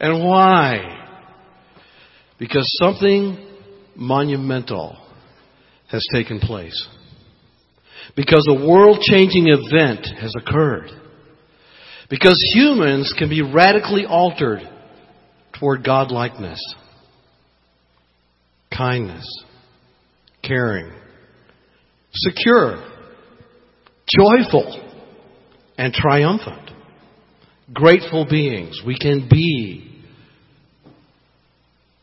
And why? Because something monumental has taken place. Because a world changing event has occurred. Because humans can be radically altered toward godlikeness, kindness, caring, secure, joyful, and triumphant. Grateful beings. We can be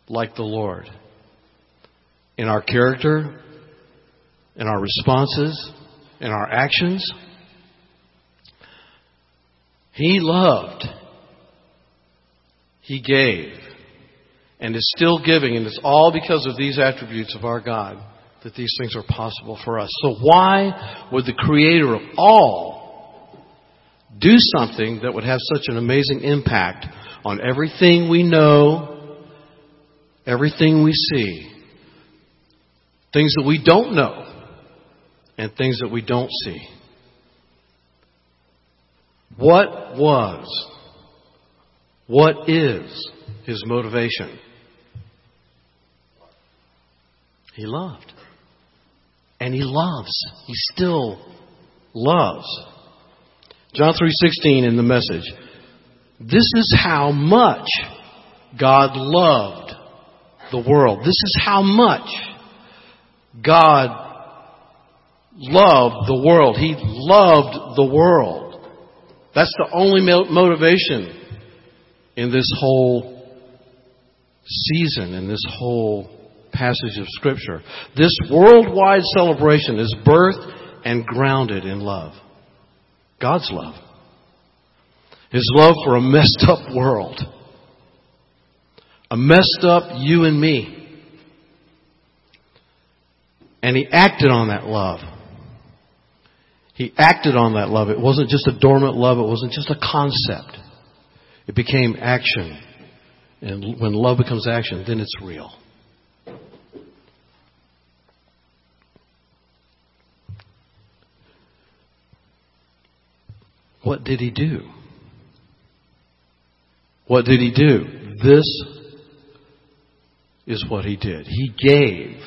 like the Lord in our character, in our responses, in our actions. He loved. He gave. And is still giving. And it's all because of these attributes of our God that these things are possible for us. So why would the creator of all do something that would have such an amazing impact on everything we know, everything we see, things that we don't know, and things that we don't see? What was, what is his motivation? He loved. And he loves. He still loves. John 3:16 in the message. This is how much God loved the world. This is how much God loved the world. He loved the world. That's the only motivation in this whole season, in this whole passage of Scripture. This worldwide celebration is birthed and grounded in love. God's love. His love for a messed up world. A messed up you and me. And He acted on that love. He acted on that love. It wasn't just a dormant love. It wasn't just a concept. It became action. And when love becomes action, then it's real. What did he do? What did he do? This is what he did. He gave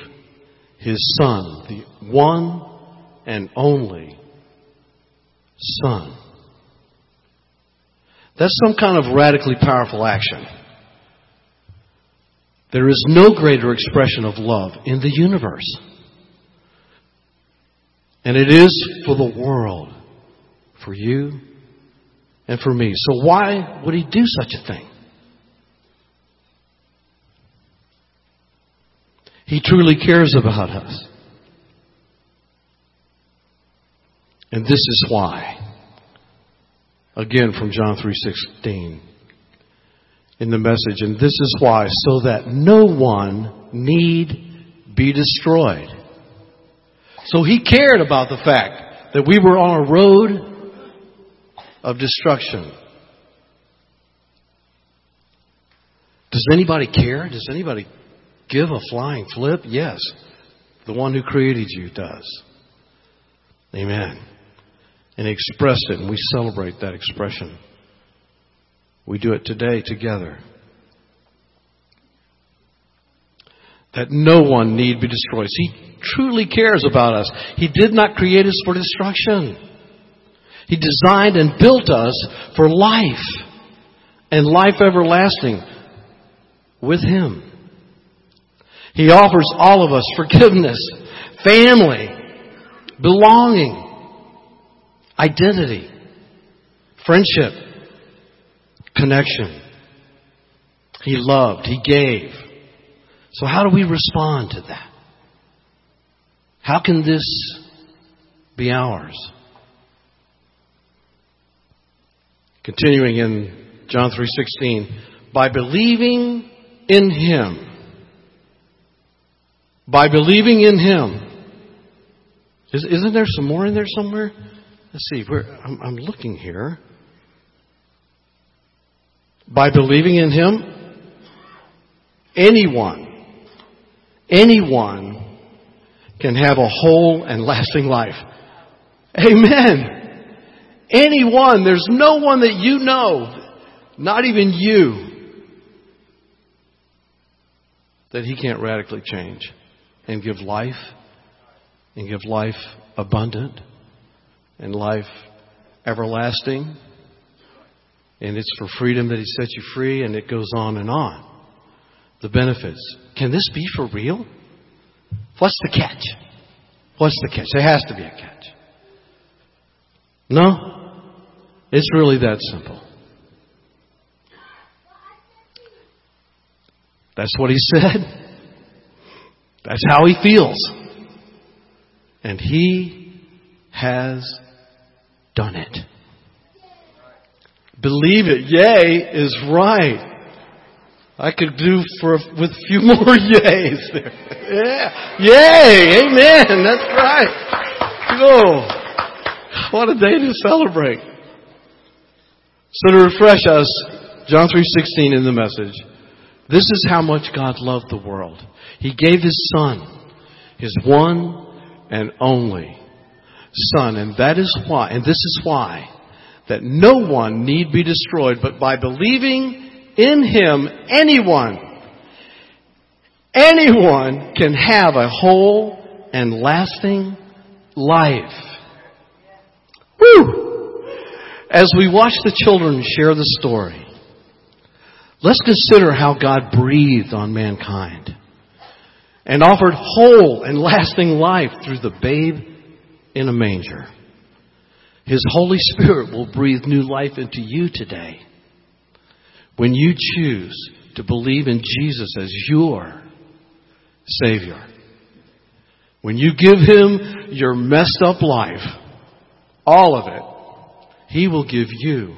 his son, the one and only son. That's some kind of radically powerful action. There is no greater expression of love in the universe. And it is for the world, for you and for me. So why would he do such a thing? He truly cares about us. And this is why. Again from John 3:16 in the message and this is why so that no one need be destroyed. So he cared about the fact that we were on a road of destruction. Does anybody care? Does anybody give a flying flip? Yes. The one who created you does. Amen. And he expressed it, and we celebrate that expression. We do it today together. That no one need be destroyed. He truly cares about us. He did not create us for destruction. He designed and built us for life and life everlasting with Him. He offers all of us forgiveness, family, belonging, identity, friendship, connection. He loved, He gave. So how do we respond to that? How can this be ours? Continuing in John 3:16, by believing in him. By believing in him. Isn't there some more in there somewhere? Let's see. I'm, I'm looking here. By believing in him, anyone, anyone can have a whole and lasting life. Amen. Anyone, there's no one that you know, not even you, that He can't radically change and give life and give life abundant and life everlasting. And it's for freedom that He sets you free, and it goes on and on. The benefits. Can this be for real? What's the catch? What's the catch? There has to be a catch. No? It's really that simple. That's what he said. That's how he feels. And he has done it. Believe it. Yay is right. I could do for with a few more yays there. Yeah. Yay. Amen. That's right. Oh, what a day to celebrate. So to refresh us, John 3.16 in the message. This is how much God loved the world. He gave His Son, His one and only Son. And that is why, and this is why, that no one need be destroyed, but by believing in Him, anyone, anyone can have a whole and lasting life. Woo! As we watch the children share the story, let's consider how God breathed on mankind and offered whole and lasting life through the babe in a manger. His Holy Spirit will breathe new life into you today when you choose to believe in Jesus as your Savior. When you give Him your messed up life, all of it, He will give you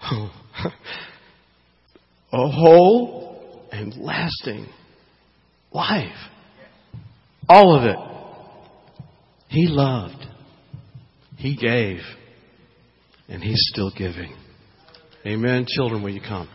a whole and lasting life. All of it. He loved. He gave. And He's still giving. Amen. Children, will you come?